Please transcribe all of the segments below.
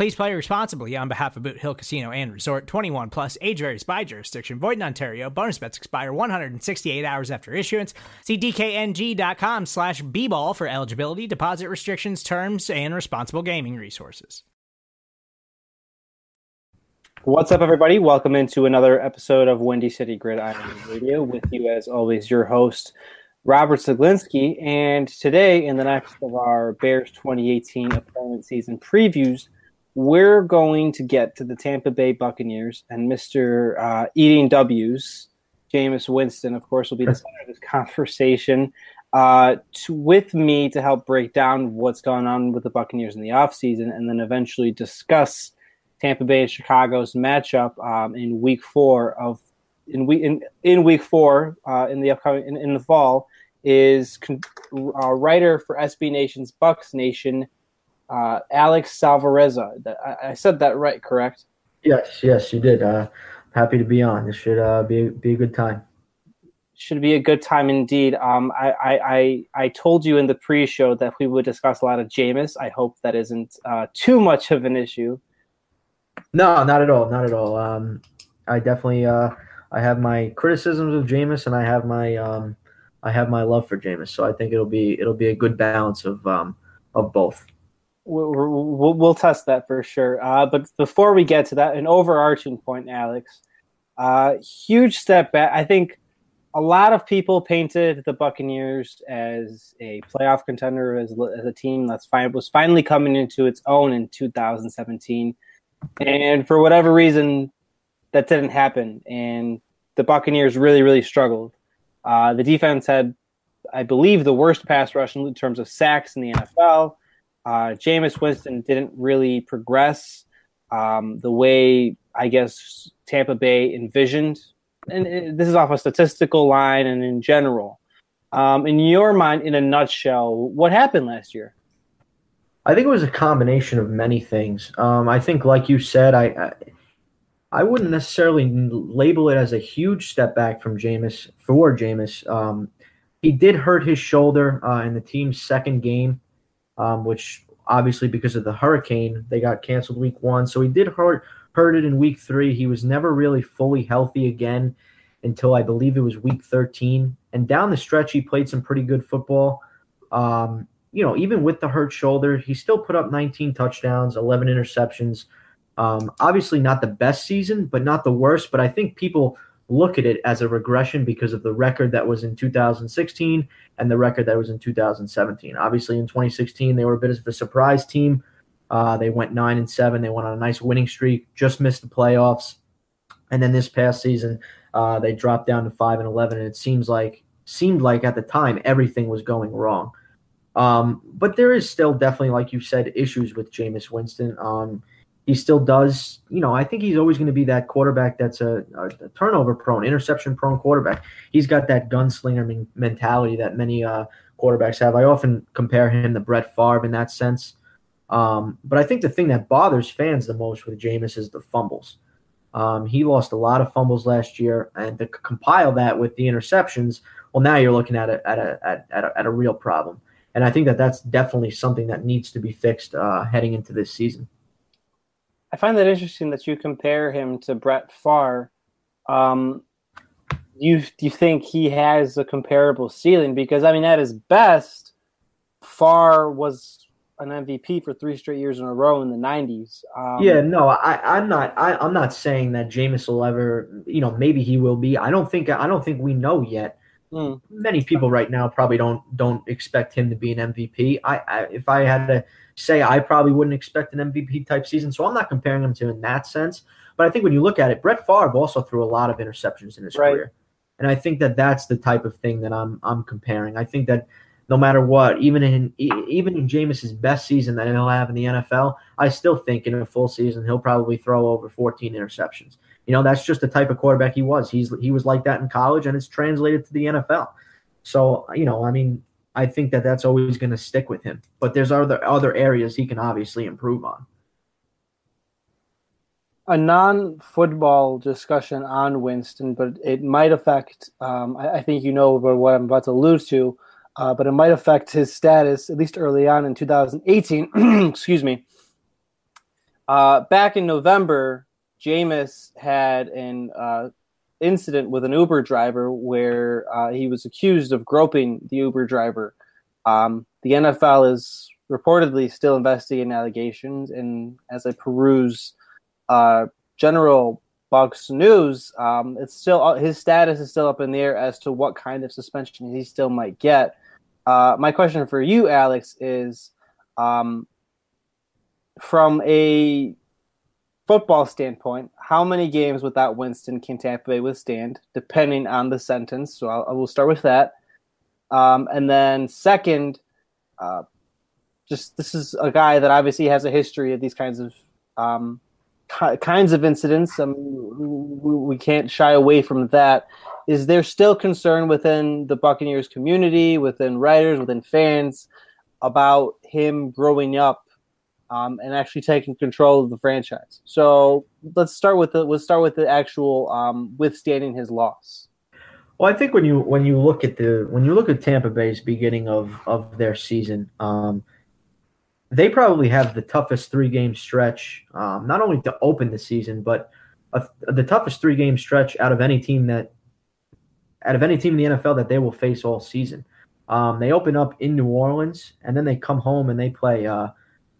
Please play responsibly on behalf of Boot Hill Casino and Resort 21 plus age varies by jurisdiction. Void in Ontario. Bonus bets expire 168 hours after issuance. See DKNG.com slash B ball for eligibility, deposit restrictions, terms, and responsible gaming resources. What's up, everybody? Welcome into another episode of Windy City Gridiron Radio. With you, as always, your host, Robert Zeglinski. And today, in the next of our Bears 2018 opponent season previews, we're going to get to the Tampa Bay Buccaneers and Mr. Uh, Eating W's, Jameis Winston, of course, will be the center of this conversation. Uh, to, with me to help break down what's going on with the Buccaneers in the offseason and then eventually discuss Tampa Bay and Chicago's matchup um, in week four of in week in, in week four uh, in the upcoming in, in the fall is con- uh, writer for SB Nation's Bucs Nation, uh, Alex Salvarezza. I, I, said that right, correct? Yes, yes, you did. Uh, happy to be on. This should uh, be be a good time. Should be a good time indeed. Um, I, I, I, I told you in the pre-show that we would discuss a lot of Jameis. I hope that isn't uh, too much of an issue. No, not at all. Not at all. Um, I definitely uh, I have my criticisms of Jameis, and I have my um, I have my love for Jameis. So I think it'll be it'll be a good balance of um, of both. We'll, we'll, test that for sure. Uh, but before we get to that, an overarching point, Alex, uh, huge step back. I think a lot of people painted the Buccaneers as a playoff contender, as, as a team that's fine, was finally coming into its own in 2017. And for whatever reason, that didn't happen. And the Buccaneers really, really struggled. Uh, the defense had, I believe, the worst pass rush in terms of sacks in the NFL. Uh, Jameis Winston didn't really progress um, the way I guess Tampa Bay envisioned. And it, this is off a statistical line and in general. Um, in your mind, in a nutshell, what happened last year? I think it was a combination of many things. Um, I think, like you said, I, I, I wouldn't necessarily label it as a huge step back from Jameis for Jameis. Um, he did hurt his shoulder uh, in the team's second game, um, which obviously because of the hurricane they got canceled week one. So he did hurt hurt it in week three. He was never really fully healthy again until I believe it was week 13. And down the stretch, he played some pretty good football. Um, you know, even with the hurt shoulder, he still put up 19 touchdowns, 11 interceptions. Um, obviously, not the best season, but not the worst. But I think people look at it as a regression because of the record that was in 2016 and the record that was in 2017. Obviously, in 2016, they were a bit of a surprise team. Uh, they went nine and seven. They went on a nice winning streak. Just missed the playoffs, and then this past season, uh, they dropped down to five and eleven. And it seems like seemed like at the time everything was going wrong. Um, but there is still definitely, like you said, issues with Jameis Winston. Um, he still does, you know, I think he's always going to be that quarterback that's a, a turnover prone, interception prone quarterback. He's got that gunslinger mentality that many uh, quarterbacks have. I often compare him to Brett Favre in that sense. Um, but I think the thing that bothers fans the most with Jameis is the fumbles. Um, he lost a lot of fumbles last year, and to compile that with the interceptions, well, now you're looking at a at a at, at a, at a real problem. And I think that that's definitely something that needs to be fixed uh, heading into this season. I find that interesting that you compare him to Brett Favre. Um, you do you think he has a comparable ceiling? Because I mean, at his best, Favre was an MVP for three straight years in a row in the '90s. Um, yeah, no, I, I'm not. I, I'm not saying that Jameis will ever. You know, maybe he will be. I don't think. I don't think we know yet. Mm. many people right now probably don't don't expect him to be an MVP. I, I if I had to say, I probably wouldn't expect an MVP type season. So I'm not comparing him to in that sense. But I think when you look at it, Brett Favre also threw a lot of interceptions in his right. career, and I think that that's the type of thing that I'm I'm comparing. I think that no matter what, even in even in Jameis's best season that he'll have in the NFL, I still think in a full season he'll probably throw over 14 interceptions. You know, that's just the type of quarterback he was. He's he was like that in college, and it's translated to the NFL. So you know, I mean, I think that that's always going to stick with him. But there's other other areas he can obviously improve on. A non-football discussion on Winston, but it might affect. Um, I, I, think you know what I'm about to allude to, uh, but it might affect his status at least early on in 2018. excuse me. Uh, back in November, Jameis had an uh, incident with an Uber driver where uh, he was accused of groping the Uber driver. Um, the NFL is reportedly still investigating allegations, and as I peruse uh, general Bucs news, um, it's still uh, his status is still up in the air as to what kind of suspension he still might get. Uh, my question for you, Alex, is um, from a football standpoint, how many games without Winston can Tampa Bay withstand, depending on the sentence? So I'll, I will start with that. Um, and then second, uh, just this is a guy that obviously has a history of these kinds of um, ki- kinds of incidents. Um, we, we can't shy away from that. Is there still concern within the Buccaneers community, within writers, within fans, about him growing up um, and actually taking control of the franchise. So let's start with the let's start with the actual um, withstanding his loss. Well, I think when you when you look at the when you look at Tampa Bay's beginning of of their season, um, they probably have the toughest three game stretch, um, not only to open the season, but a, the toughest three game stretch out of any team that out of any team in the NFL that they will face all season. Um, they open up in New Orleans, and then they come home and they play. Uh,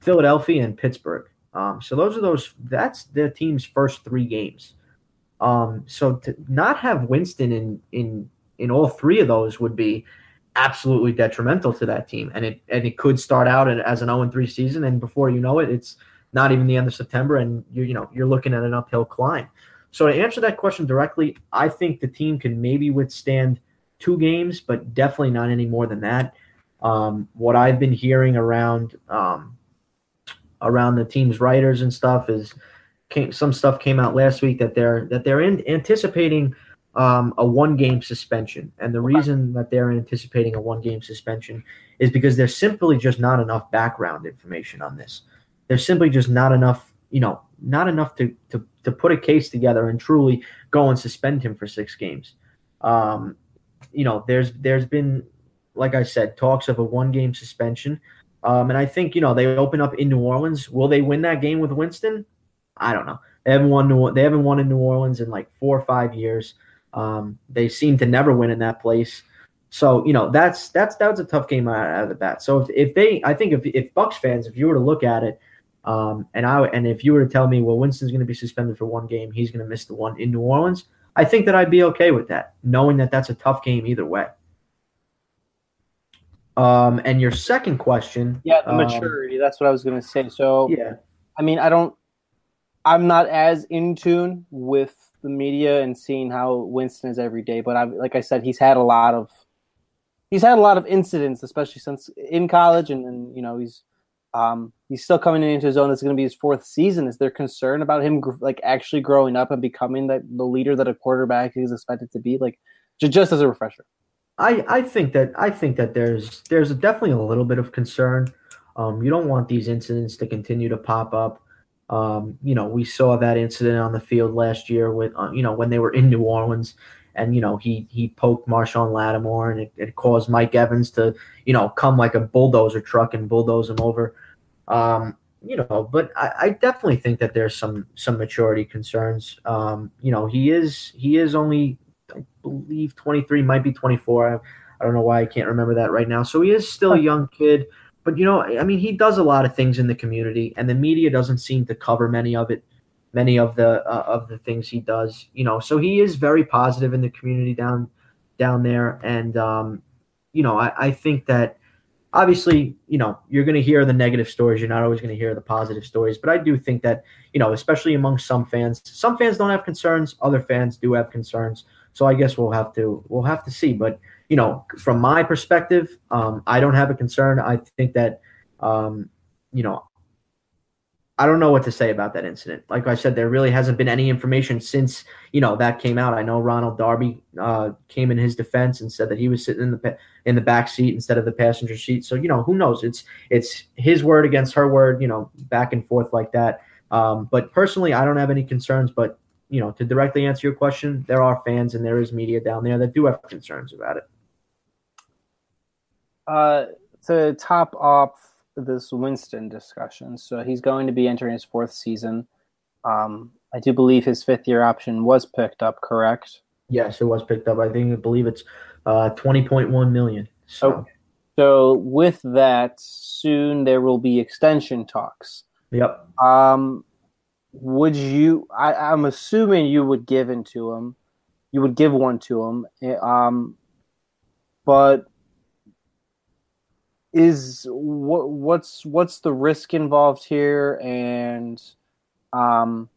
Philadelphia and Pittsburgh. Um, so those are those. That's the team's first three games. Um, so to not have Winston in in in all three of those would be absolutely detrimental to that team, and it and it could start out as an 0 3 season, and before you know it, it's not even the end of September, and you you know you're looking at an uphill climb. So to answer that question directly, I think the team can maybe withstand two games, but definitely not any more than that. Um, what I've been hearing around um, around the team's writers and stuff is came, some stuff came out last week that they're that they're in, anticipating um, a one game suspension, and the reason that they're anticipating a one game suspension is because there's simply just not enough background information on this. There's simply just not enough, you know, not enough to to to put a case together and truly go and suspend him for six games. Um, you know, there's there's been, like I said, talks of a one game suspension. Um, and I think you know they open up in New Orleans. Will they win that game with Winston? I don't know. They haven't won. New, they haven't won in New Orleans in like four or five years. Um, they seem to never win in that place. So you know that's that's that was a tough game out, of the bat. So if, if they, I think if if Bucs fans, if you were to look at it, um, and I and if you were to tell me, well, Winston's going to be suspended for one game, he's going to miss the one in New Orleans. I think that I'd be okay with that, knowing that that's a tough game either way. Um, and your second question, yeah, the um, maturity. Um, that's what I was going to say. So, yeah, I mean, I don't, I'm not as in tune with the media and seeing how Winston is every day, but I, like I said, he's had a lot of, he's had a lot of incidents, especially since in college, and, and you know, he's, um, he's still coming into his own. It's going to be his fourth season. Is there concern about him like actually growing up and becoming that the leader that a quarterback is expected to be? Like, just as a refresher. I, I think that I think that there's there's definitely a little bit of concern. Um, you don't want these incidents to continue to pop up. Um, you know, we saw that incident on the field last year with uh, you know when they were in New Orleans, and you know he he poked Marshon Lattimore, and it, it, caused Mike Evans to you know come like a bulldozer truck and bulldoze him over. Um, you know, but I, I, definitely think that there's some some maturity concerns. Um, you know, he is he is only believe 23, might be 24. I, I don't know why I can't remember that right now. So he is still a young kid, but you know, I mean, he does a lot of things in the community, and the media doesn't seem to cover many of it, many of the uh, of the things he does. You know, so he is very positive in the community down down there, and um, you know, I, I think that obviously, you know, you're going to hear the negative stories. You're not always going to hear the positive stories. But I do think that, you know, especially among some fans, some fans don't have concerns. Other fans do have concerns. So I guess we'll have to we'll have to see. But you know, from my perspective, um, I don't have a concern. I think that, um, you know, I don't know what to say about that incident. Like I said, there really hasn't been any information since you know that came out. I know Ronald Darby uh, came in his defense and said that he was sitting in the in the back seat instead of the passenger seat. So you know who knows? It's it's his word against her word. You know, back and forth like that. Um, but personally, I don't have any concerns. But you know, to directly answer your question, there are fans and there is media down there that do have concerns about it. Uh, to top off this Winston discussion. So he's going to be entering his fourth season. Um, I do believe his fifth year option was picked up, correct? Yes, it was picked up. I think I believe it's uh, twenty point one million. So. Okay. So with that, soon there will be extension talks. Yep. Um, would you? I, I'm assuming you would give into him. You would give one to him. Eh, um, but is what what's what's the risk involved here and um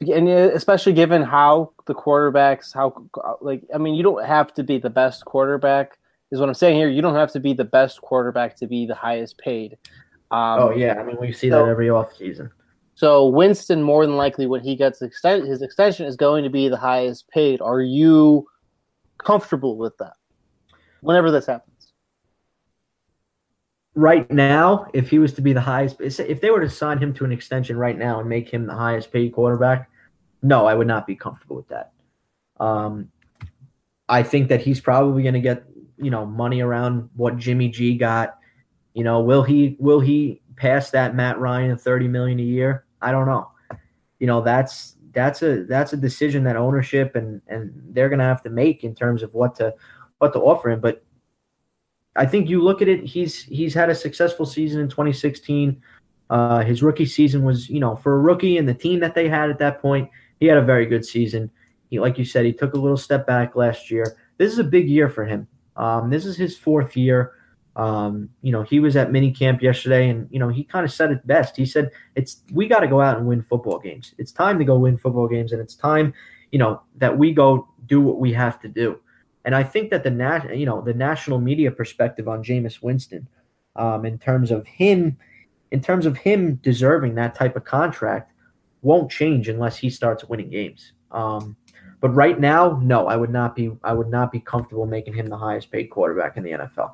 and especially given how the quarterbacks how like i mean you don't have to be the best quarterback is what i'm saying here you don't have to be the best quarterback to be the highest paid um, oh yeah i mean we see so, that every off season so winston more than likely when he gets his extension is going to be the highest paid are you comfortable with that whenever this happens right now, if he was to be the highest, if they were to sign him to an extension right now and make him the highest paid quarterback, no, I would not be comfortable with that. Um, I think that he's probably going to get you know money around what Jimmy G got. You know, will he will he pass that Matt Ryan thirty million a year? I don't know. You know, that's that's a that's a decision that ownership and and they're to have to make in terms of what to what to offer him. But I think you look at it. He's he's had a successful season in 2016. Uh, his rookie season was, you know, for a rookie and the team that they had at that point, he had a very good season. He, like you said, he took a little step back last year. This is a big year for him. Um, this is his fourth year. Um, you know, he was at mini camp yesterday, and you know, he kind of said it best. He said, "It's we got to go out and win football games. It's time to go win football games, and it's time, you know, that we go do what we have to do." And I think that the nat- you know the national media perspective on Jameis Winston, um, in terms of him, in terms of him deserving that type of contract, won't change unless he starts winning games. Um, but right now, no, I would not be. I would not be comfortable making him the highest paid quarterback in the NFL.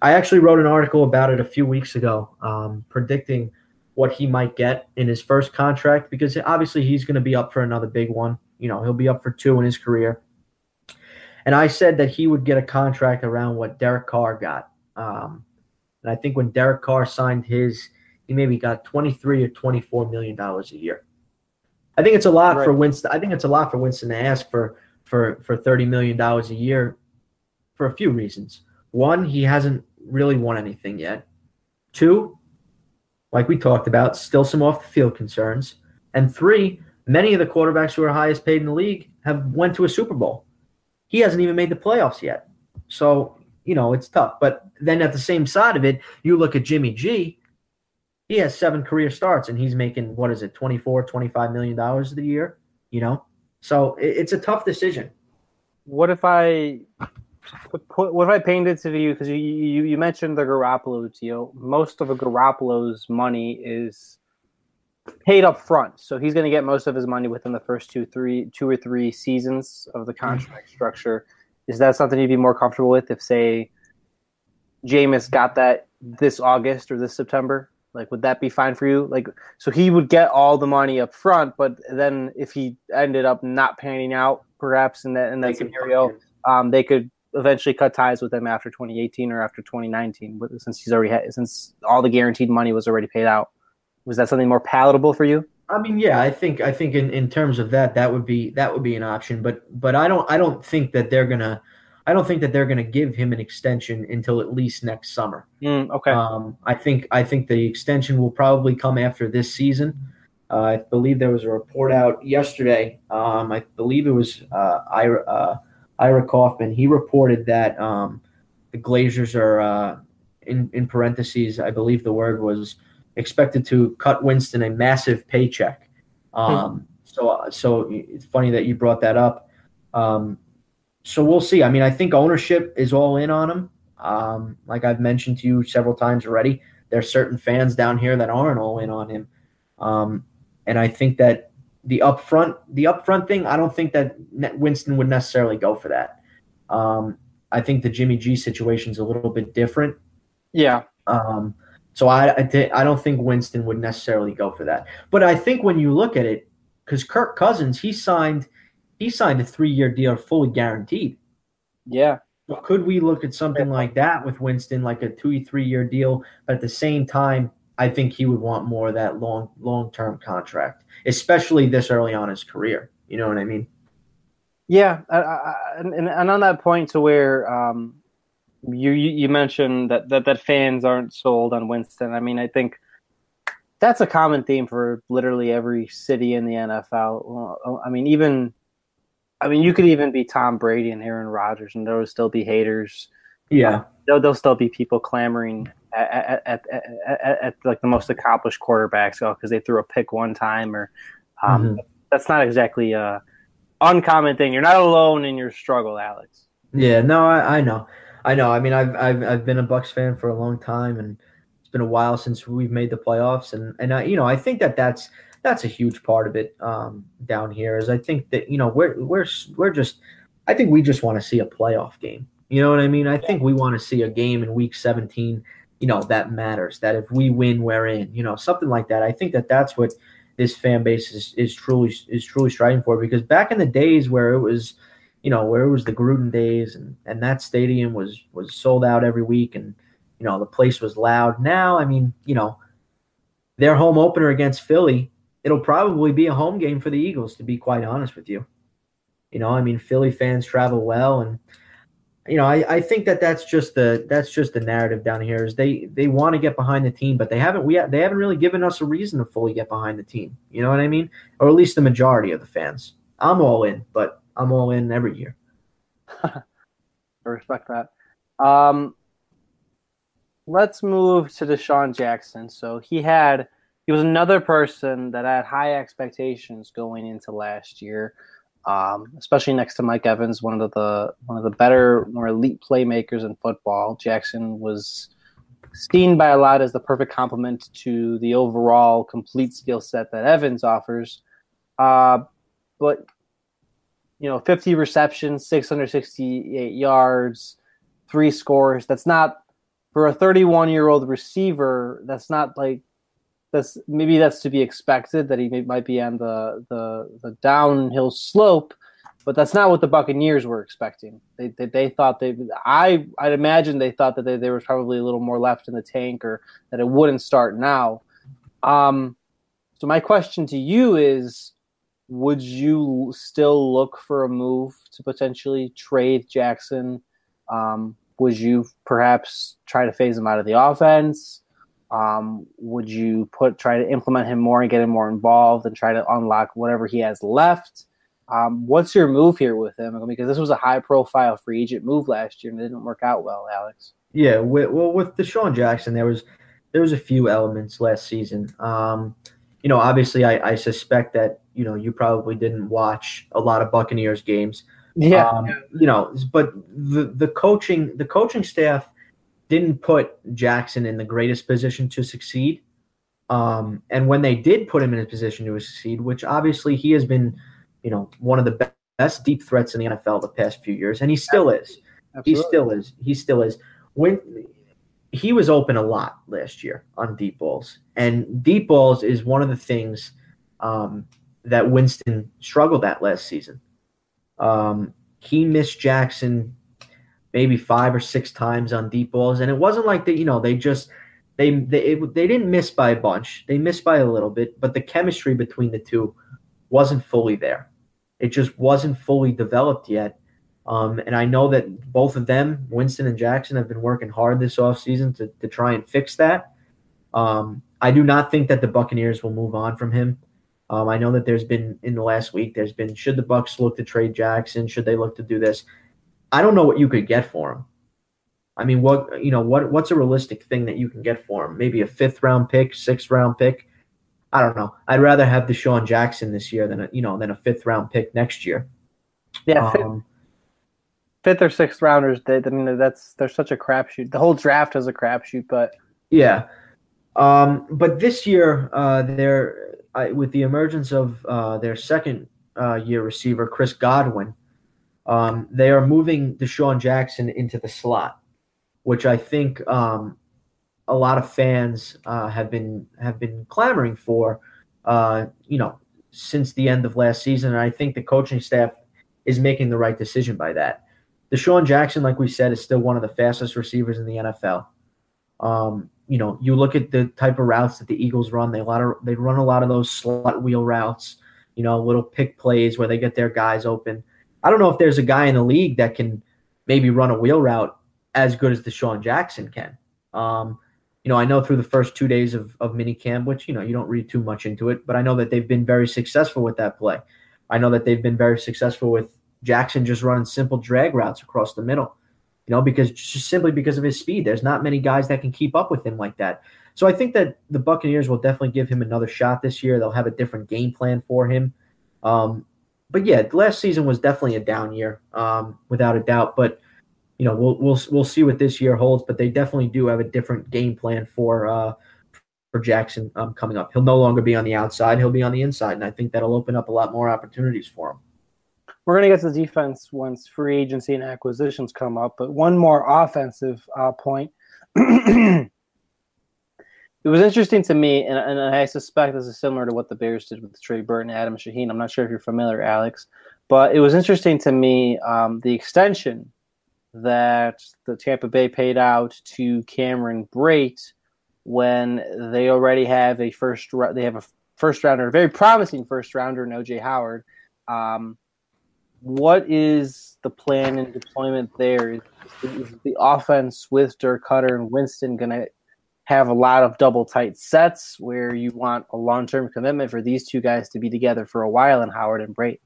I actually wrote an article about it a few weeks ago, um, predicting what he might get in his first contract because obviously he's going to be up for another big one. You know, he'll be up for two in his career. And I said that he would get a contract around what Derek Carr got. Um, and I think when Derek Carr signed his, he maybe got 23 or 24 million dollars a year. I think it's a lot right. for Winston. I think it's a lot for Winston to ask for for for 30 million dollars a year for a few reasons. One, he hasn't really won anything yet. Two, like we talked about, still some off the field concerns. And three, many of the quarterbacks who are highest paid in the league have went to a Super Bowl. He hasn't even made the playoffs yet. So, you know, it's tough. But then at the same side of it, you look at Jimmy G. He has seven career starts and he's making, what is it, 24, 25 million dollars a year, you know? So it's a tough decision. What if I what if I painted to you because you, you you mentioned the Garoppolo deal. Most of a Garoppolo's money is paid up front. So he's going to get most of his money within the first two, three, two or three seasons of the contract mm-hmm. structure. Is that something you'd be more comfortable with if, say, Jameis got that this August or this September? Like, would that be fine for you? Like, so he would get all the money up front, but then if he ended up not panning out, perhaps in that in that scenario, um, they could eventually cut ties with him after 2018 or after 2019, since he's already had, since all the guaranteed money was already paid out. Was that something more palatable for you? I mean, yeah, I think I think in, in terms of that, that would be that would be an option. But but I don't I don't think that they're gonna I don't think that they're gonna give him an extension until at least next summer. Mm, okay. Um, I think I think the extension will probably come after this season. Uh, I believe there was a report out yesterday. Um, I believe it was uh, Ira, uh, Ira Kaufman. He reported that um, the Glazers are uh, in in parentheses. I believe the word was expected to cut Winston a massive paycheck. Um, so so it's funny that you brought that up. Um, so we'll see. I mean, I think ownership is all in on him. Um, like I've mentioned to you several times already, there are certain fans down here that aren't all in on him. Um, and I think that the upfront, the upfront thing, I don't think that Winston would necessarily go for that. Um, I think the Jimmy G situation is a little bit different. Yeah. Um, so I, I, th- I don't think Winston would necessarily go for that. But I think when you look at it, because Kirk Cousins, he signed, he signed a three-year deal, fully guaranteed. Yeah. So could we look at something like that with Winston, like a two, three-year deal, but at the same time, I think he would want more of that long, long-term contract, especially this early on his career. You know what I mean? Yeah, I, I, and, and on that point to where um, you, you mentioned that, that that fans aren't sold on Winston. I mean, I think that's a common theme for literally every city in the NFL. I mean, even I mean, you could even be Tom Brady and Aaron Rodgers, and there would still be haters. Yeah, there'll, there'll still be people clamoring at, at, at, at, at like the most accomplished quarterbacks because they threw a pick one time, or um, mm-hmm. that's not exactly a uncommon thing. You're not alone in your struggle, Alex. Yeah, no, I, I know. I know. I mean, I've, I've I've been a Bucs fan for a long time, and it's been a while since we've made the playoffs, and and I, you know, I think that that's that's a huge part of it um, down here. Is I think that you know we're we're we're just I think we just want to see a playoff game. You know what I mean? I think we want to see a game in Week 17. You know that matters. That if we win, we're in. You know something like that. I think that that's what this fan base is, is truly is truly striving for. Because back in the days where it was you know, where it was the Gruden days and, and that stadium was was sold out every week and you know, the place was loud. Now, I mean, you know, their home opener against Philly, it'll probably be a home game for the Eagles, to be quite honest with you. You know, I mean, Philly fans travel well, and you know, I, I think that that's just the that's just the narrative down here is they they want to get behind the team, but they haven't we they haven't really given us a reason to fully get behind the team. You know what I mean? Or at least the majority of the fans. I'm all in, but I'm all in every year. I respect that. Um, let's move to DeSean Jackson. So he had he was another person that had high expectations going into last year, um, especially next to Mike Evans, one of the one of the better, more elite playmakers in football. Jackson was seen by a lot as the perfect complement to the overall complete skill set that Evans offers. Uh, but you know, 50 receptions, 668 yards, three scores. That's not for a 31 year old receiver. That's not like that's maybe that's to be expected that he may, might be on the, the the downhill slope, but that's not what the Buccaneers were expecting. They they, they thought they I I'd imagine they thought that they, there was probably a little more left in the tank or that it wouldn't start now. Um, so my question to you is would you still look for a move to potentially trade Jackson? Um, would you perhaps try to phase him out of the offense? Um, would you put try to implement him more and get him more involved and try to unlock whatever he has left? Um, what's your move here with him? Because this was a high profile free agent move last year and it didn't work out well, Alex. Yeah, with, well, with DeSean Jackson, there was there was a few elements last season. Um, you know, obviously, I, I suspect that you know you probably didn't watch a lot of Buccaneers games. Yeah. Um, you know, but the the coaching the coaching staff didn't put Jackson in the greatest position to succeed. Um, and when they did put him in a position to succeed, which obviously he has been, you know, one of the best deep threats in the NFL the past few years, and he still is. Absolutely. He still is. He still is. When he was open a lot last year on deep balls, and deep balls is one of the things um, that Winston struggled at last season. Um, he missed Jackson maybe five or six times on deep balls, and it wasn't like that. You know, they just they they it, they didn't miss by a bunch. They missed by a little bit, but the chemistry between the two wasn't fully there. It just wasn't fully developed yet. Um, and I know that both of them, Winston and Jackson, have been working hard this offseason to, to try and fix that. Um, I do not think that the Buccaneers will move on from him. Um, I know that there's been in the last week, there's been should the Bucs look to trade Jackson? Should they look to do this? I don't know what you could get for him. I mean, what you know, what what's a realistic thing that you can get for him? Maybe a fifth round pick, sixth round pick. I don't know. I'd rather have DeSean Jackson this year than a you know than a fifth round pick next year. Yeah, fifth, um, fifth or sixth rounders. They, I mean, that's they're such a crapshoot. The whole draft is a crapshoot, but yeah. Um, but this year, uh, they're uh, with the emergence of uh, their second uh, year receiver, Chris Godwin. Um, they are moving DeSean Jackson into the slot which I think um, a lot of fans uh, have been have been clamoring for. Uh, you know, since the end of last season, and I think the coaching staff is making the right decision by that. DeSean Jackson, like we said, is still one of the fastest receivers in the NFL. Um, you know, you look at the type of routes that the Eagles run. They a lot of they run a lot of those slot wheel routes. You know, little pick plays where they get their guys open. I don't know if there's a guy in the league that can maybe run a wheel route as good as DeSean Jackson can. Um, you know, I know through the first two days of, of minicamp, which, you know, you don't read too much into it, but I know that they've been very successful with that play. I know that they've been very successful with Jackson just running simple drag routes across the middle, you know, because just simply because of his speed. There's not many guys that can keep up with him like that. So I think that the Buccaneers will definitely give him another shot this year. They'll have a different game plan for him. Um, but yeah, last season was definitely a down year, um, without a doubt. But you know, we'll we'll we'll see what this year holds, but they definitely do have a different game plan for uh, for Jackson um, coming up. He'll no longer be on the outside; he'll be on the inside, and I think that'll open up a lot more opportunities for him. We're going to get to the defense once free agency and acquisitions come up, but one more offensive uh, point. it was interesting to me, and, and I suspect this is similar to what the Bears did with Trey Burton Adam Shaheen. I'm not sure if you're familiar, Alex, but it was interesting to me um, the extension that the Tampa Bay paid out to Cameron Brate when they already have a first they have a first rounder, a very promising first rounder in OJ Howard. Um, what is the plan and deployment there? Is, is the offense with Dirk Koetter and Winston going to have a lot of double tight sets where you want a long term commitment for these two guys to be together for a while and Howard and Brate?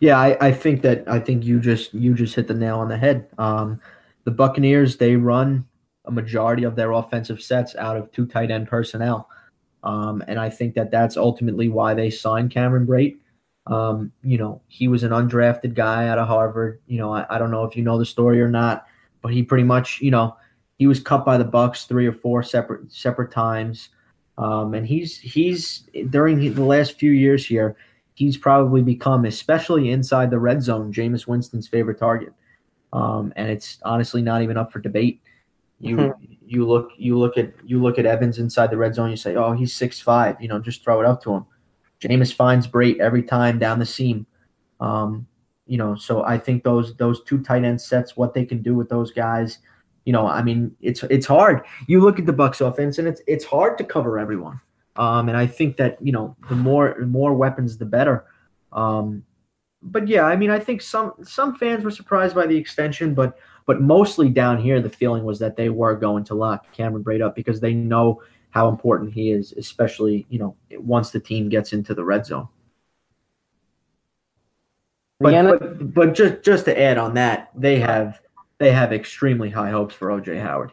Yeah, I, I think that I think you just you just hit the nail on the head. Um, the Buccaneers they run a majority of their offensive sets out of two tight end personnel, um, and I think that that's ultimately why they signed Cameron Brate. Um, you know, he was an undrafted guy out of Harvard. You know, I, I don't know if you know the story or not, but he pretty much, you know, he was cut by the Bucs three or four separate separate times, um, and he's he's during the last few years here he's probably become, especially inside the red zone, Jameis Winston's favorite target. Um, and it's honestly not even up for debate. You mm-hmm. you look you look at you look at Evans inside the red zone. You say, oh, he's six five. You know, just throw it up to him. Jameis finds Brate every time down the seam. Um, you know, so I think those those two tight end sets, what they can do with those guys, you know, I mean, it's it's hard. You look at the Bucs offense, and it's it's hard to cover everyone. Um, and I think that you know the more more weapons, the better. Um, but yeah, I mean, I think some some fans were surprised by the extension, but but mostly down here, the feeling was that they were going to lock Cameron Brate up because they know how important he is, especially you know once the team gets into the red zone. But, but, but just just to add on that, they have they have extremely high hopes for OJ Howard.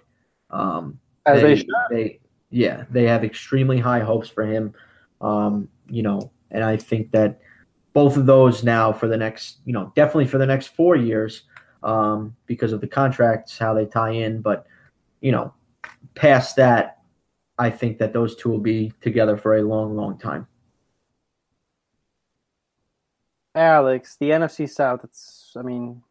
Um, As they, they, they yeah, they have extremely high hopes for him. Um, you know, and I think that both of those now for the next, you know, definitely for the next four years, um, because of the contracts, how they tie in. But, you know, past that, I think that those two will be together for a long, long time. Alex, the NFC South, it's, I mean,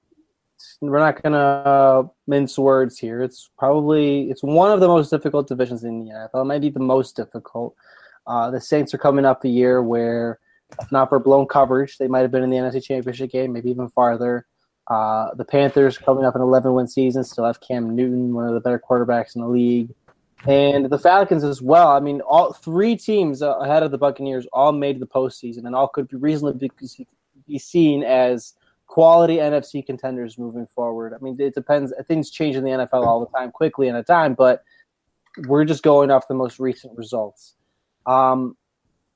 we're not gonna uh, mince words here. It's probably it's one of the most difficult divisions in the NFL. It might be the most difficult. Uh, the Saints are coming up a year where, if not for blown coverage, they might have been in the NFC Championship game, maybe even farther. Uh, the Panthers coming up an 11 win season, still have Cam Newton, one of the better quarterbacks in the league, and the Falcons as well. I mean, all three teams ahead of the Buccaneers all made the postseason, and all could be reasonably be seen as quality NFC contenders moving forward. I mean, it depends. Things change in the NFL all the time, quickly in a time, but we're just going off the most recent results. Um,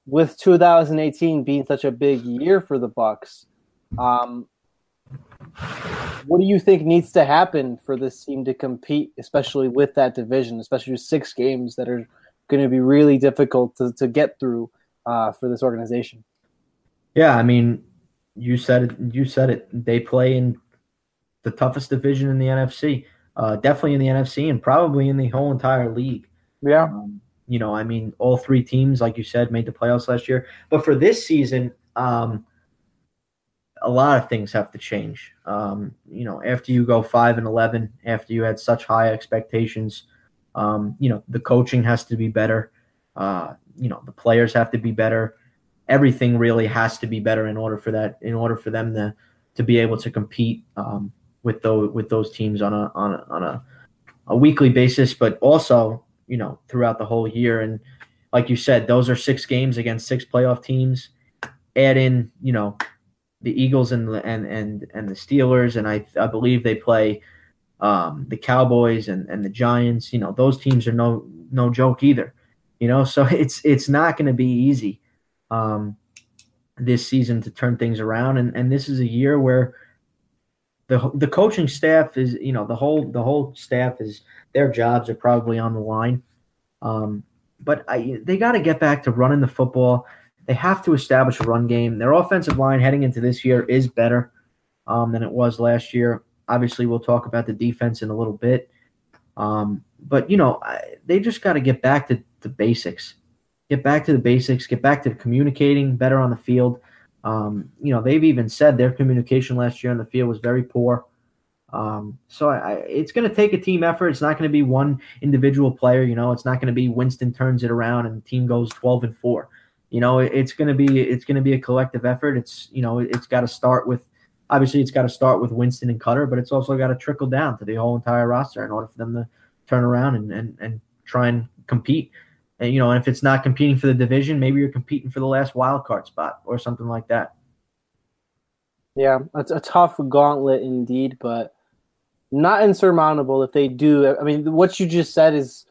with 2018 being such a big year for the Bucs, um, What do you think needs to happen for this team to compete, especially with that division, especially with six games that are going to be really difficult to, to get through uh, for this organization? Yeah, I mean, you said it. You said it. They play in the toughest division in the NFC. Uh, definitely in the NFC and probably in the whole entire league. Yeah. Um, you know, I mean, all three teams, like you said, made the playoffs last year. But for this season, um, a lot of things have to change. Um, you know, after you go five and eleven, after you had such high expectations, um, you know, the coaching has to be better. Uh, you know, the players have to be better. Everything really has to be better in order for that, in order for them to to be able to compete um, with those with those teams on a on a, on a, a weekly basis, but also you know throughout the whole year. And like you said, those are six games against six playoff teams. Add in you know the Eagles and the and and and the Steelers, and I I believe they play um, the Cowboys and and the Giants. You know those teams are no no joke either. You know, so it's it's not going to be easy um, this season to turn things around, and and this is a year where the the coaching staff is you know the whole the whole staff is their jobs are probably on the line. Um, but I, they got to get back to running the football. They have to establish a run game. Their offensive line heading into this year is better um, than it was last year. Obviously, we'll talk about the defense in a little bit. Um, but, you know, I, they just got to get back to the basics. Get back to the basics. Get back to communicating better on the field. Um, you know, they've even said their communication last year on the field was very poor. Um, so I, I, it's going to take a team effort. It's not going to be one individual player. You know, it's not going to be Winston turns it around and the team goes 12 and four. You know, it, it's going to be it's going to be a collective effort. It's you know, it, it's got to start with obviously it's got to start with Winston and Koetter, but it's also got to trickle down to the whole entire roster in order for them to turn around and and, and try and compete. And you know, and if it's not competing for the division, maybe you're competing for the last wild card spot or something like that. Yeah, it's a tough gauntlet indeed, but not insurmountable if they do. I mean, what you just said is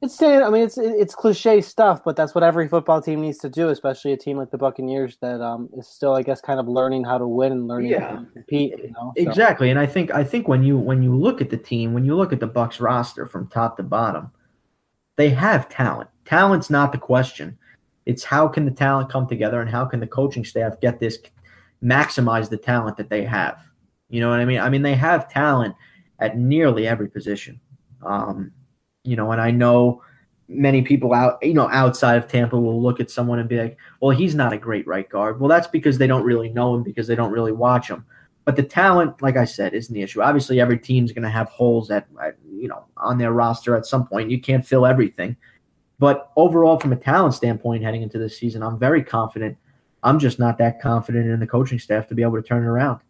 it's I mean, it's it's cliche stuff, but that's what every football team needs to do, especially a team like the Buccaneers that um, is still, I guess, kind of learning how to win and learning yeah. how to compete. You know? so. Exactly, and I think I think when you when you look at the team, when you look at the Bucs roster from top to bottom, they have talent. Talent's not the question. It's how can the talent come together, and how can the coaching staff get this maximize the talent that they have. You know what I mean? I mean, they have talent at nearly every position. Um, you know, and I know many people out, you know, outside of Tampa will look at someone and be like, well, he's not a great right guard. Well, that's because they don't really know him because they don't really watch him. But the talent, like I said, isn't the issue. Obviously, every team's going to have holes at, at, you know, on their roster at some point. You can't fill everything. But overall, from a talent standpoint, heading into this season, I'm very confident. I'm just not that confident in the coaching staff to be able to turn it around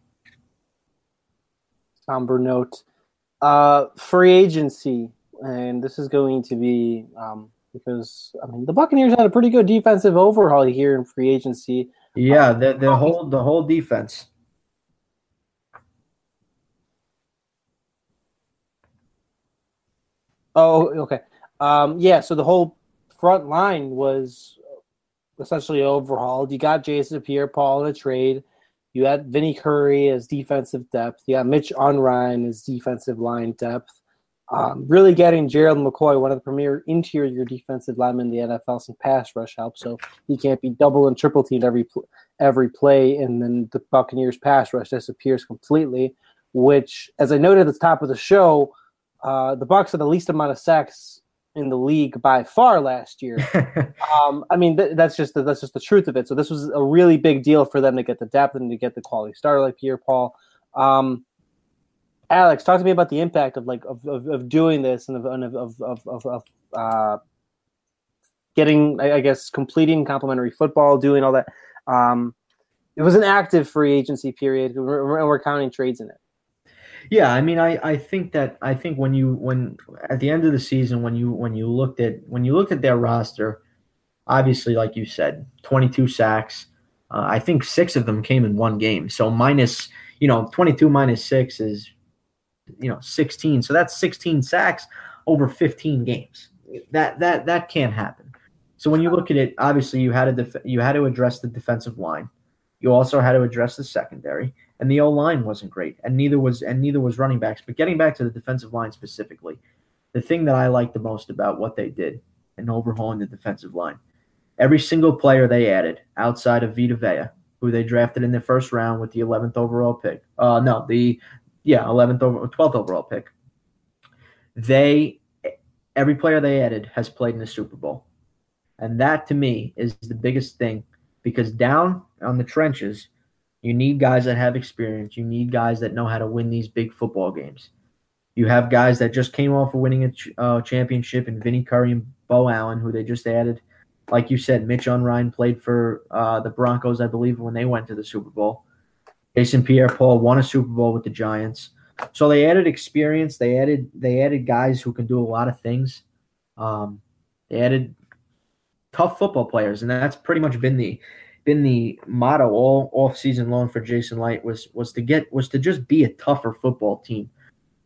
somber note. Uh, free agency, and this is going to be um, because I mean the Buccaneers had a pretty good defensive overhaul here in free agency. Yeah, the the whole the whole defense. Oh, okay. Um, yeah, so the whole front line was essentially overhauled. You got Jason Pierre-Paul in a trade. You had Vinny Curry as defensive depth. You got Mitch Unrein as defensive line depth. Um, really getting Gerald McCoy, one of the premier interior defensive linemen in the NFL, some pass rush help, so he can't be double and triple teamed every every play, and then the Buccaneers pass rush disappears completely. Which, as I noted at the top of the show, uh, the Bucs had the least amount of sacks in the league by far last year. um, I mean, th- that's just the, that's just the truth of it. So this was a really big deal for them to get the depth and to get the quality starter like Pierre Paul. Um, Alex, talk to me about the impact of like of, of, of doing this and of of of, of, of uh, getting, I guess, completing complimentary football, doing all that. Um, it was an active free agency period. We're, we're counting trades in it. Yeah, I mean, I, I think that I think when you when at the end of the season when you when you looked at when you looked at their roster, obviously, like you said, twenty two sacks. Uh, I think six of them came in one game. So minus, you know, twenty two minus six is, you know, sixteen. So that's sixteen sacks over fifteen games. That that that can't happen. So when you look at it, obviously you had to def- you had to address the defensive line. You also had to address the secondary, and the O line wasn't great, and neither was and neither was running backs. But getting back to the defensive line specifically, the thing that I like the most about what they did in overhauling the defensive line, every single player they added outside of Vita Vea, who they drafted in the first round with the 11th overall pick. Uh, no, the yeah 11th over 12th overall pick. They every player they added has played in the Super Bowl. And that to me is the biggest thing because down on the trenches, you need guys that have experience. You need guys that know how to win these big football games. You have guys that just came off of winning a ch- uh, championship and Vinny Curry and Beau Allen, who they just added. Like you said, Mitch Unrein played for uh, the Broncos, I believe, when they went to the Super Bowl. Jason Pierre-Paul won a Super Bowl with the Giants. So they added experience. They added they added guys who can do a lot of things. Um, they added tough football players, and that's pretty much been the been the motto all off season long for Jason Licht was was to get was to just be a tougher football team.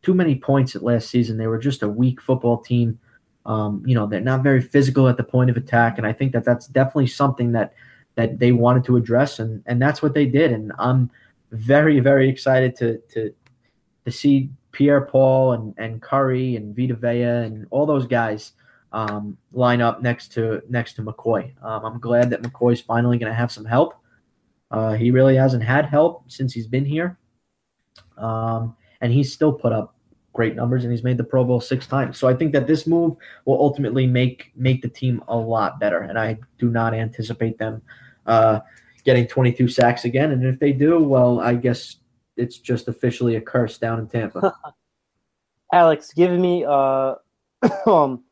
Too many points at last season. They were just a weak football team. Um, you know, they're not very physical at the point of attack, and I think that that's definitely something that that they wanted to address, and and that's what they did. And I'm very very excited to to to see Pierre Paul and, and Curry and Vita Vea and all those guys um, line up next to next to McCoy. Um, I'm glad that McCoy's finally going to have some help. Uh, he really hasn't had help since he's been here, um, and he's still put up great numbers, and he's made the Pro Bowl six times. So I think that this move will ultimately make make the team a lot better, and I do not anticipate them uh, getting 22 sacks again. And if they do, well, I guess it's just officially a curse down in Tampa. Alex, give me uh, um,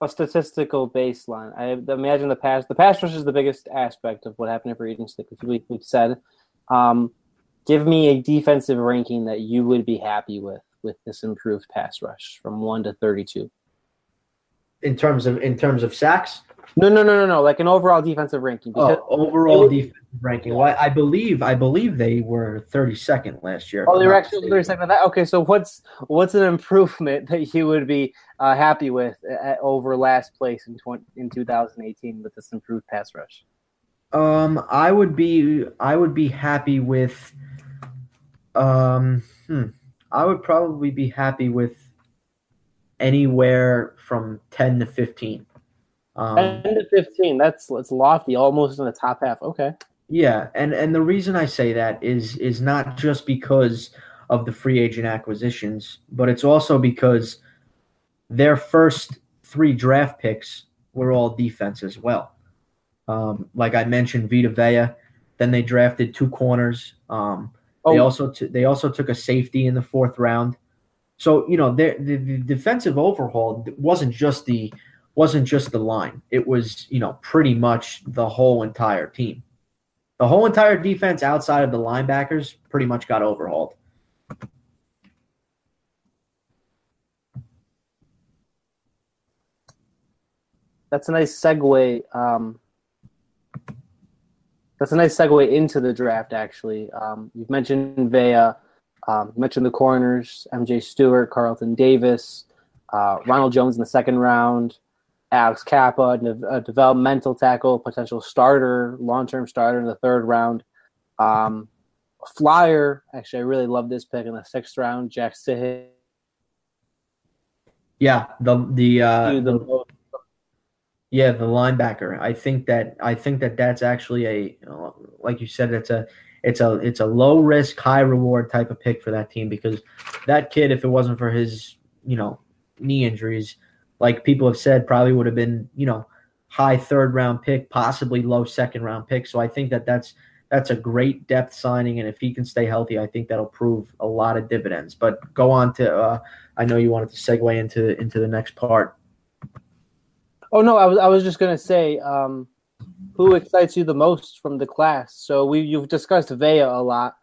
a statistical baseline. I imagine the pass the pass rush is the biggest aspect of what happened in free agency. We, we've said. Um, give me a defensive ranking that you would be happy with with this improved pass rush from one to thirty-two. In terms of in terms of sacks. No, no, no, no, no. Like an overall defensive ranking. Oh, overall defensive ranking. Well, I believe I believe they were 32nd last year. Oh, they were actually 32nd. That okay. So what's what's an improvement that you would be uh, happy with at, over last place in 20, in 2018 with this improved pass rush? Um, I would be I would be happy with. Um, hmm, I would probably be happy with anywhere from 10 to 15. Um, 10 to 15. That's that's lofty, almost in the top half. Okay. Yeah, and and the reason I say that is is not just because of the free agent acquisitions, but it's also because their first three draft picks were all defense as well. Um, like I mentioned, Vita Vea. Then they drafted two corners. Um, oh. They also t- they also took a safety in the fourth round. So you know the, the defensive overhaul wasn't just the wasn't just the line. It was, you know, pretty much the whole entire team. The whole entire defense outside of the linebackers pretty much got overhauled. That's a nice segue. Um, that's a nice segue into the draft, actually. Um, you've mentioned Vea. Um, mentioned the corners, MJ Stewart, Carlton Davis, uh, Ronald Jones in the second round. Alex Cappa, a developmental tackle, potential starter, long term starter in the third round. Um, flyer, actually, I really love this pick in the sixth round. Jack Cichy. Yeah, the the, uh, the yeah the linebacker. I think that I think that that's actually a like you said it's a it's a it's a low risk high reward type of pick for that team because that kid if it wasn't for his you know knee injuries like people have said, probably would have been, you know, high third round pick, possibly low second round pick. So I think that that's that's a great depth signing, and if he can stay healthy, I think that'll prove a lot of dividends. But go on to, uh, I know you wanted to segue into into the next part. Oh no, I was I was just gonna say, um, who excites you the most from the class? So we you've discussed Vea a lot.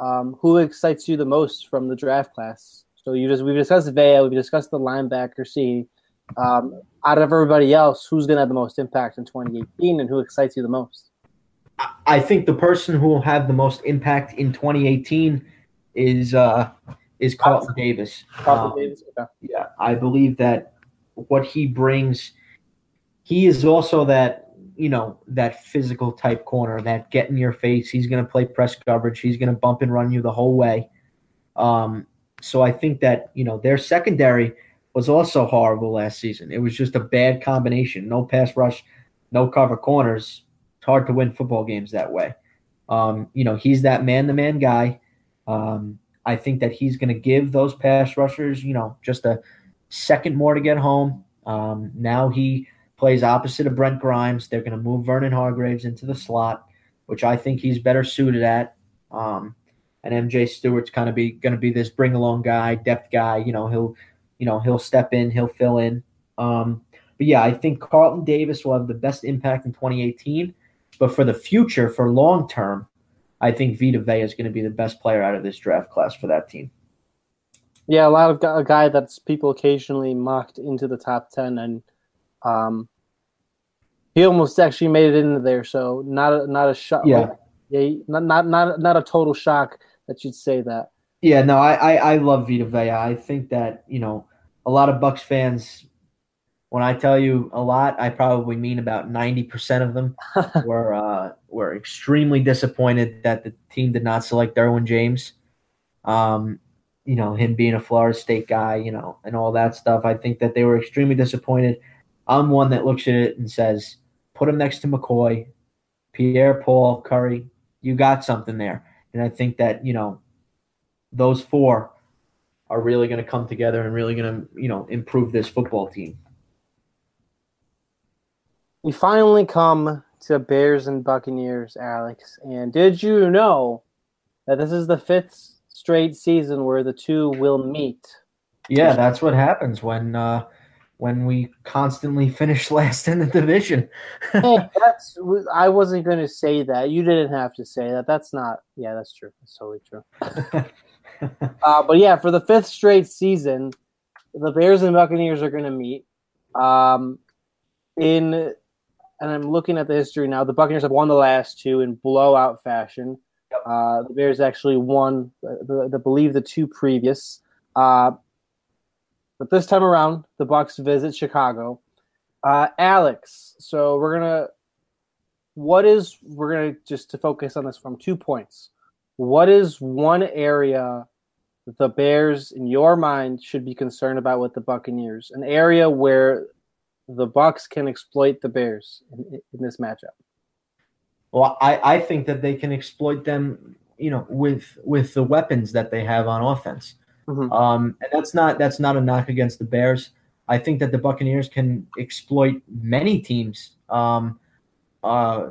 Um, who excites you the most from the draft class? So you just we've discussed Vea, we've discussed the linebacker C um, out of everybody else, who's going to have the most impact in 2018 and who excites you the most? I think the person who will have the most impact in 2018 is uh, is Carlton Davis. Carlton um, Davis, okay. Yeah, I believe that what he brings, he is also that you know, that physical type corner, that get in your face. He's going to play press coverage. He's going to bump and run you the whole way. Um, so I think that, you know, their secondary was also horrible last season. It was just a bad combination. No pass rush, no cover corners. It's hard to win football games that way. Um, you know, he's that man to man guy. Um, I think that he's going to give those pass rushers, you know, just a second more to get home. Um, now he plays opposite of Brent Grimes. They're going to move Vernon Hargreaves into the slot, which I think he's better suited at. Um, and MJ Stewart's kind of be going to be this bring along guy, depth guy. You know, he'll, you know, he'll step in, he'll fill in. Um, but yeah, I think Carlton Davis will have the best impact in 2018. But for the future, for long term, I think Vita Vea is going to be the best player out of this draft class for that team. Yeah, a lot of a guy that's people occasionally mocked into the top ten, and um, he almost actually made it into there. So not a, not a shock. Yeah, yeah, not not not not a total shock that you'd say that. Yeah, no, I I, I love Vita Vea. I think that you know a lot of Bucs fans when I tell you a lot, I probably mean about ninety percent of them were uh, were extremely disappointed that the team did not select Derwin James. Um, you know, him being a Florida State guy, you know, and all that stuff. I think that they were extremely disappointed. I'm one that looks at it and says, put him next to McCoy, Pierre Paul, Curry. You got something there. And I think that, you know, those four are really going to come together and really going to, you know, improve this football team. We finally come to Bears and Buccaneers, Alex. And did you know that this is the fifth straight season where the two will meet? Yeah, that's what happens when uh, when we constantly finish last in the division. hey, that's I wasn't going to say that. You didn't have to say that. That's not. Yeah, that's true. That's totally true. uh, but yeah, for the fifth straight season, the Bears and Buccaneers are going to meet. Um, in and I'm looking at the history now. The Buccaneers have won the last two in blowout fashion. Uh, the Bears actually won, the, the, believe, the two previous. Uh, but this time around, the Bucs visit Chicago. Uh, Alex, so we're gonna. What is we're gonna just to focus on this from two points. What is one area the Bears, in your mind, should be concerned about with the Buccaneers? An area where the Bucs can exploit the Bears in, in this matchup. Well, I, I think that they can exploit them, you know, with with the weapons that they have on offense. Mm-hmm. Um, and that's not that's not a knock against the Bears. I think that the Buccaneers can exploit many teams um, uh,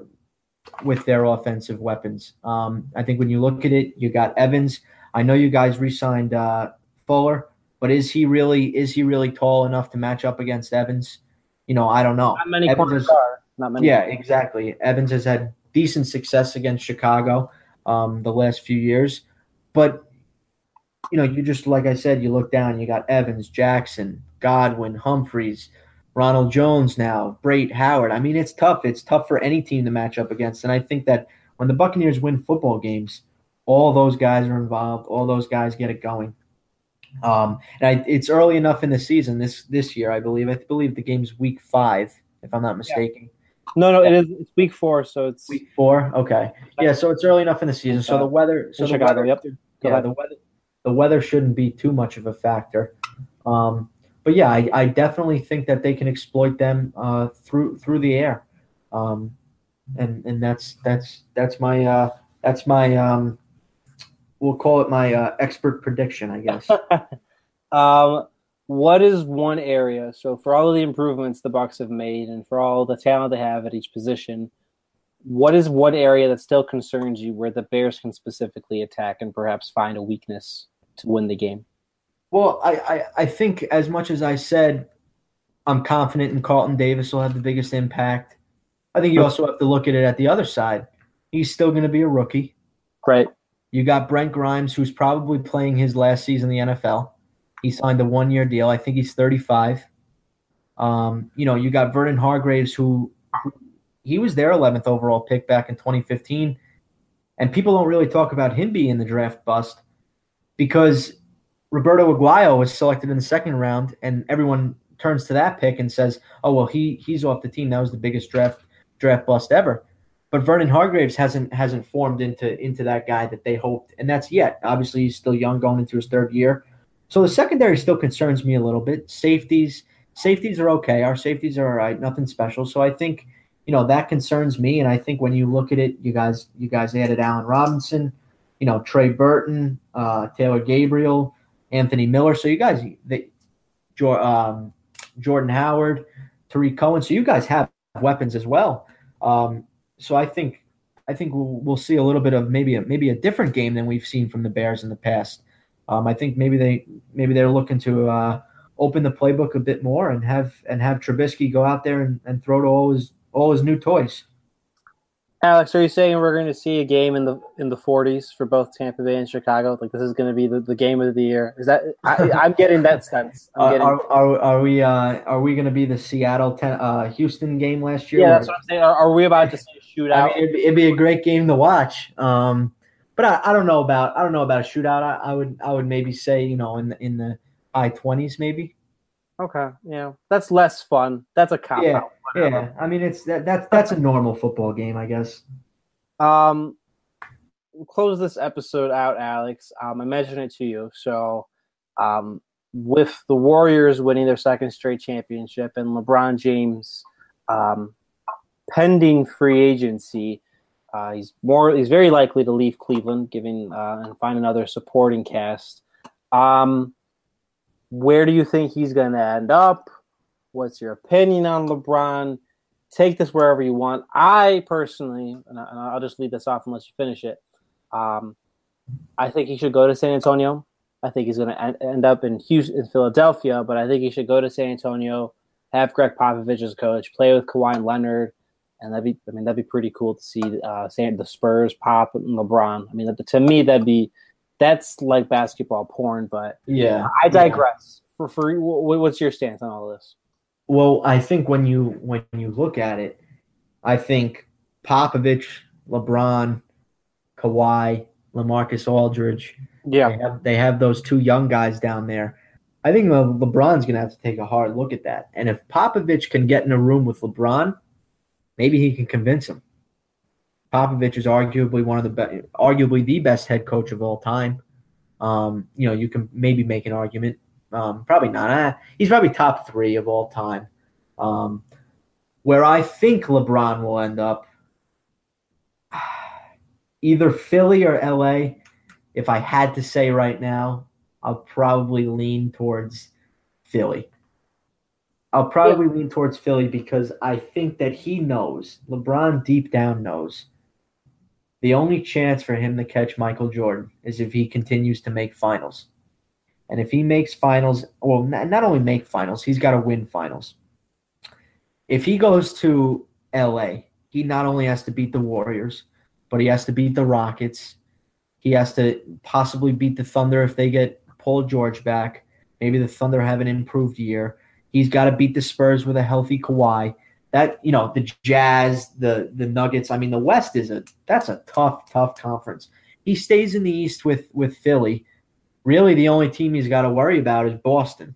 with their offensive weapons. Um, I think when you look at it, you got Evans. I know you guys re-signed uh, Fuller, but is he really is he really tall enough to match up against Evans? You know, I don't know. Not many Evans corners are. Not many. Yeah, exactly. Evans has had decent success against Chicago um, the last few years, but you know, you just like I said, you look down, you got Evans, Jackson, Godwin, Humphries, Ronald Jones now, Brate Howard. I mean, it's tough. It's tough for any team to match up against, and I think that when the Buccaneers win football games, all those guys are involved. All those guys get it going. Um, and I, it's early enough in the season this this year, I believe. I believe the game's week five, if I'm not mistaken. Yeah. No, no, it is. It's week four, so it's week four. Okay, yeah, so it's early enough in the season. So the weather, so the Chicago, weather, yep. Yeah, the weather, the weather shouldn't be too much of a factor. Um, but yeah, I, I definitely think that they can exploit them uh, through through the air, um, and and that's that's that's my uh, that's my um, we'll call it my uh, expert prediction, I guess. um, what is one area? So for all of the improvements the Bucs have made, and for all the talent they have at each position, what is one area that still concerns you where the Bears can specifically attack and perhaps find a weakness to win the game? Well, I, I, I think as much as I said, I'm confident in Carlton Davis will have the biggest impact. I think you also have to look at it at the other side. He's still going to be a rookie. Right. You got Brent Grimes, who's probably playing his last season in the NFL. He signed a one year deal. I think he's 35. Um, you know, you got Vernon Hargreaves, who, who he was their 11th overall pick back in 2015. And people don't really talk about him being the draft bust because Roberto Aguayo was selected in the second round, and everyone turns to that pick and says, "Oh well, he he's off the team. That was the biggest draft draft bust ever. But Vernon Hargreaves hasn't hasn't formed into into that guy that they hoped, and that's yet. Obviously, he's still young, going into his third year. So the secondary still concerns me a little bit. Safeties, safeties are okay. Our safeties are all right, nothing special. So I think, you know, that concerns me. And I think when you look at it, you guys, you guys added Allen Robinson, you know, Trey Burton, uh, Taylor Gabriel, Anthony Miller. So you guys, um, Jordan Howard, Tarik Cohen. So you guys have weapons as well. Um, so I think I think we'll, we'll see a little bit of maybe a, maybe a different game than we've seen from the Bears in the past. Um, I think maybe they maybe they're looking to uh, open the playbook a bit more and have and have Trubisky go out there and, and throw to all his all his new toys. Alex, are you saying we're going to see a game in the in the 40s for both Tampa Bay and Chicago? Like this is going to be the, the game of the year? Is that I, am getting that sense? I'm getting, are, are, are, we uh, are we going to be the Seattle ten, uh, Houston game last year? Yeah, that's what I'm saying. Are, are we about to see a shootout? I mean, it'd, it'd, be a great game to watch. Um, but I, I, don't know about I don't know about a shootout. I, I would I would maybe say you know in the in the high 20s maybe. Okay, yeah, that's less fun. That's a cop yeah, out. Yeah, I mean it's that that's that's a normal football game, I guess. Um, we'll close this episode out, Alex. Um, I mentioned it to you. So, um, with the Warriors winning their second straight championship and LeBron James, um, pending free agency, uh, he's more he's very likely to leave Cleveland, giving uh, and find another supporting cast. Um, where do you think he's going to end up? What's your opinion on LeBron? Take this wherever you want. I personally, and, I, will just leave this off unless you finish it. Um, I think he should go to San Antonio. I think he's going to end up in Houston, in Philadelphia, but I think he should go to San Antonio, have Gregg Popovich as coach, play with Kawhi Leonard, and that'd be, I mean, that'd be pretty cool to see uh, the Spurs pop and LeBron. I mean, to me, that'd be that's like basketball porn. But yeah, I digress. Yeah. For for what's your stance on all this? Well, I think when you when you look at it, I think Popovich, LeBron, Kawhi, LaMarcus Aldridge. Yeah, they have, they have those two young guys down there. I think Le- LeBron's going to have to take a hard look at that. And if Popovich can get in a room with LeBron, maybe he can convince him. Popovich is arguably one of the best, arguably the best head coach of all time. Um, you know, you can maybe make an argument. Um, probably not. He's probably top three of all time. Um, where I think LeBron will end up, either Philly or LA. If I had to say right now, I'll probably lean towards Philly. I'll probably yeah. lean towards Philly because I think that he knows, LeBron deep down knows the only chance for him to catch Michael Jordan is if he continues to make finals. And if he makes finals, well, not only make finals, he's got to win finals. If he goes to LA, he not only has to beat the Warriors, but he has to beat the Rockets. He has to possibly beat the Thunder if they get Paul George back. Maybe the Thunder have an improved year. He's got to beat the Spurs with a healthy Kawhi that you know the Jazz, the the Nuggets. I mean, the West is a that's a tough, tough conference. He stays in the East with with Philly. Really, the only team he's got to worry about is Boston.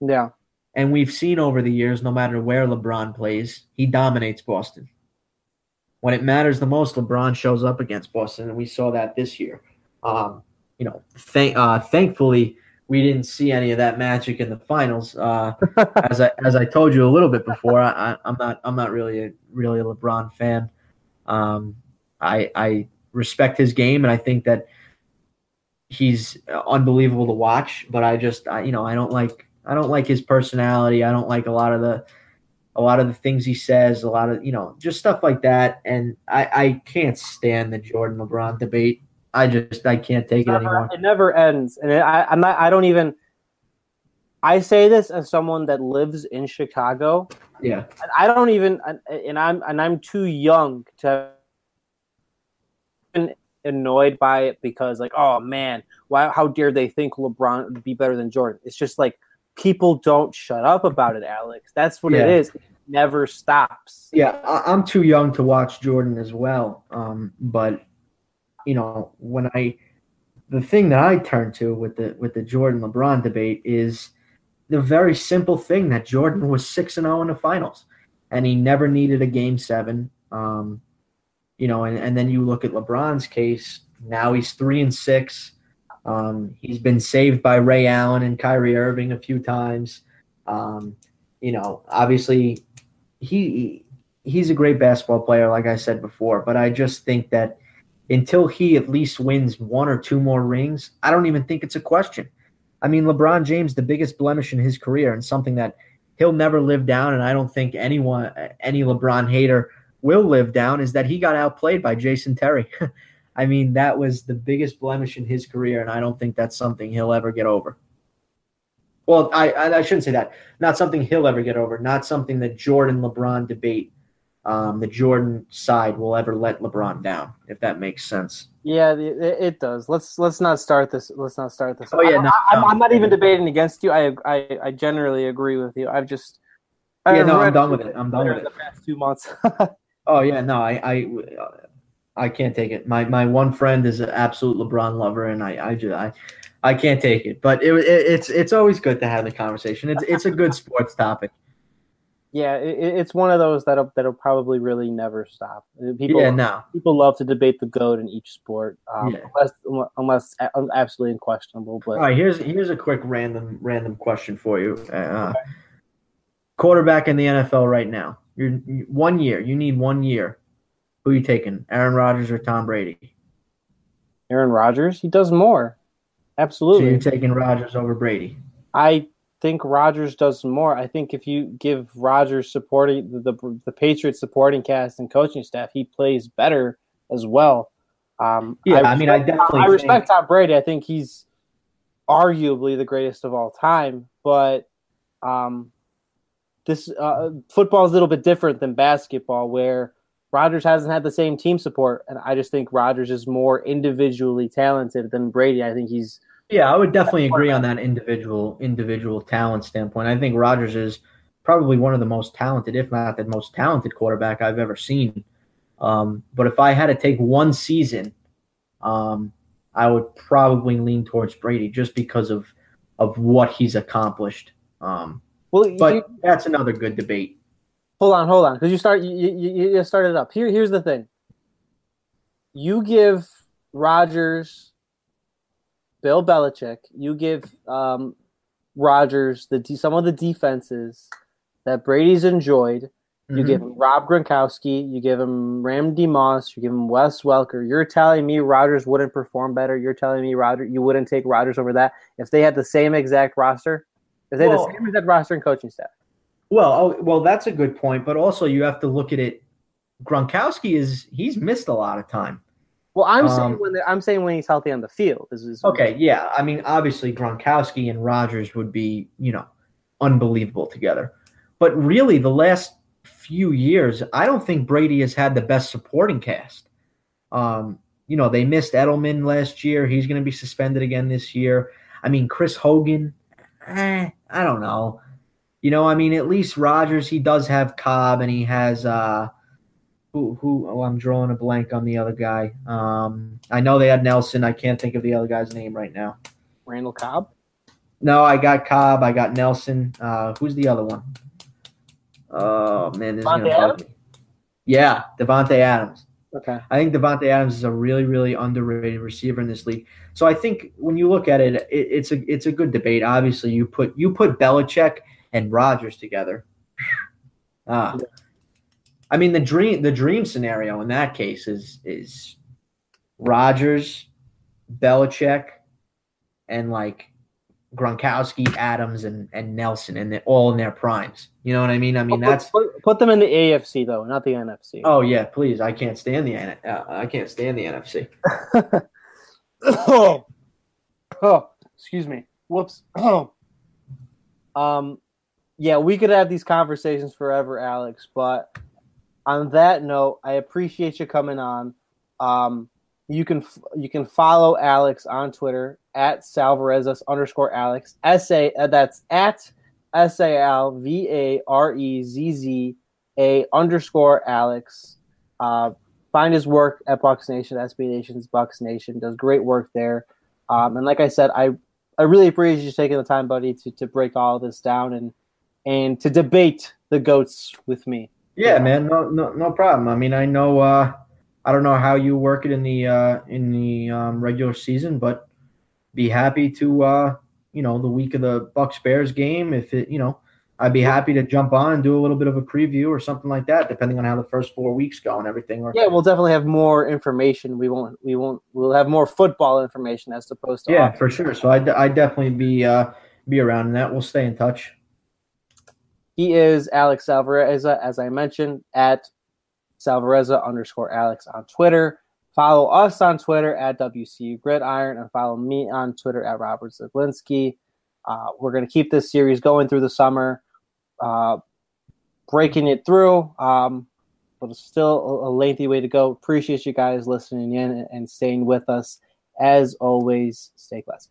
Yeah, and we've seen over the years, no matter where LeBron plays, he dominates Boston. When it matters the most, LeBron shows up against Boston, and we saw that this year. Um, you know, thank, uh, thankfully, we didn't see any of that magic in the finals. Uh, as I as I told you a little bit before, I, am not I'm not really a really a LeBron fan. Um, I I respect his game, and I think that he's unbelievable to watch. But I just I, you know I don't like I don't like his personality. I don't like a lot of the a lot of the things he says, a lot of you know just stuff like that. And I I can't stand the Jordan LeBron debate. I just I can't take it, never, anymore. It never ends, and it, I, I'm not. I don't even. I say this as someone that lives in Chicago. Yeah, I don't even, and I'm and I'm too young to annoyed by it because like, oh man, why? How dare they think LeBron would be better than Jordan? It's just like people don't shut up about it, Alex. That's what yeah. it is. It never stops. Yeah, I'm too young to watch Jordan as well. Um, but you know, when I the thing that I turn to with the with the Jordan LeBron debate is the very simple thing that Jordan was six and zero oh in the finals, and he never needed a game seven. Um, you know, and, and then you look at LeBron's case. Now he's three and six. Um, he's been saved by Ray Allen and Kyrie Irving a few times. Um, you know, obviously, he he's a great basketball player, like I said before. But I just think that until he at least wins one or two more rings, I don't even think it's a question. I mean, LeBron James, the biggest blemish in his career, and something that he'll never live down, and I don't think anyone, any LeBron hater, will live down, is that he got outplayed by Jason Terry. I mean, that was the biggest blemish in his career, and I don't think that's something he'll ever get over. Well, I, I shouldn't say that. Not something he'll ever get over. Not something that Jordan LeBron debate, um, the Jordan side will ever let LeBron down, if that makes sense. Yeah, it, it does. Let's let's not start this. Let's not start this. Oh yeah, I, no, I'm, no. I'm not even debating against you. I I, I generally agree with you. I've just Yeah, no, I'm done with it. I'm done with it. the past two months. Oh yeah, no, I, I, I can't take it. My my one friend is an absolute LeBron lover, and I, I just, I, I can't take it. But it, it, it's it's always good to have the conversation. It's it's a good sports topic. yeah, it, it's one of those that'll that'll probably really never stop. People yeah, no, people love to debate the goat in each sport, um, Yeah. unless unless absolutely unquestionable. But All right, here's here's a quick random random question for you. Uh, Quarterback in the NFL right now. You're one year. You need one year. Who you taking? Aaron Rodgers or Tom Brady? Aaron Rodgers, he does more. So Absolutely. you're taking Rodgers over Brady. I think Rodgers does more. I think if you give Rodgers supporting the, the the Patriots supporting cast and coaching staff, he plays better as well. Um, Yeah, I mean, I respect- definitely I respect think- Tom Brady. I think he's arguably the greatest of all time. But um, this uh, football is a little bit different than basketball, where Rodgers hasn't had the same team support, and I just think Rodgers is more individually talented than Brady. I think he's Yeah, I would definitely agree on that individual individual talent standpoint. I think Rodgers is probably one of the most talented, if not the most talented quarterback I've ever seen. Um, but if I had to take one season, um, I would probably lean towards Brady just because of of what he's accomplished. Um, well. but you- that's another good debate. Hold on, hold on, because you start you, you, you started up. Here, here's the thing. You give Rodgers, Bill Belichick. You give um, Rodgers the some of the defenses that Brady's enjoyed. You Mhm. give him Rob Gronkowski. You give him Randy Moss. You give him Wes Welker. You're telling me Rodgers wouldn't perform better. You're telling me Roger you wouldn't take Rodgers over that if they had the same exact roster. If they Well- the same exact roster and coaching staff. Well, oh, well, that's a good point. But also, you have to look at it. Gronkowski is he's missed a lot of time. Well, I'm Um, saying when I'm saying when he's healthy on the field. Is, is Okay, yeah. I mean, obviously Gronkowski and Rodgers would be, you know, unbelievable together. But really, the last few years, I don't think Brady has had the best supporting cast. Um, you know, they missed Edelman last year. He's going to be suspended again this year. I mean, Chris Hogan, eh, I don't know. You know, I mean, at least Rodgers he does have Cobb, and he has uh, who who? Oh, I'm drawing a blank on the other guy. Um, I know they had Nelson. I can't think of the other guy's name right now. Randall Cobb. No, I got Cobb. I got Nelson. Uh, who's the other one? Oh man, this is gonna Davante bug me. Yeah, Davante Adams. Okay. I think Davante Adams is a really, really underrated receiver in this league. So I think when you look at it, it it's a it's a good debate. Obviously, you put you put Belichick and Rodgers together. Ah, I mean the dream the dream scenario in that case is is Rodgers, Belichick, and like Gronkowski, Adams, and and Nelson, and they're all in their primes. You know what I mean? I mean Put- that's put, put them in the AFC though, not the NFC. oh yeah, please. I can't stand the uh, I can't stand the NFC. oh. oh, excuse me. Whoops. Oh. Um, yeah, we could have these conversations forever, Alex. But on that note, I appreciate you coming on. Um, you can you can follow Alex on Twitter at Salvarezas underscore Alex. S A uh, that's at S A L V A R E Z Z A underscore Alex. Uh, find his work at Bucs Nation, SB Nation's Bucs Nation. Does great work there. Um, and like I said, I I really appreciate you taking the time, buddy, to, to break all this down and and to debate the goats with me. Yeah, man, no, no, no problem. I mean, I know, uh, I don't know how you work it in the uh, in the um, regular season, but be happy to, uh, you know, the week of the Bucs Bears game. If it, you know, I'd be happy to jump on and do a little bit of a preview or something like that, depending on how the first four weeks go and everything. Or, yeah, we'll definitely have more information. We won't, we won't, we'll have more football information as opposed to yeah, for sure. So I I definitely be uh, be around in that. We'll stay in touch. He is Alex Salvarezza, as I mentioned, at Salvarezza underscore Alex on Twitter. Follow us on Twitter at WCU Gridiron and follow me on Twitter at Robert Zeglinski. Uh, we're going to keep this series going through the summer, uh, breaking it through. Um, but it's still a, a, lengthy way to go. Appreciate you guys listening in and, and staying with us. As always, stay classy.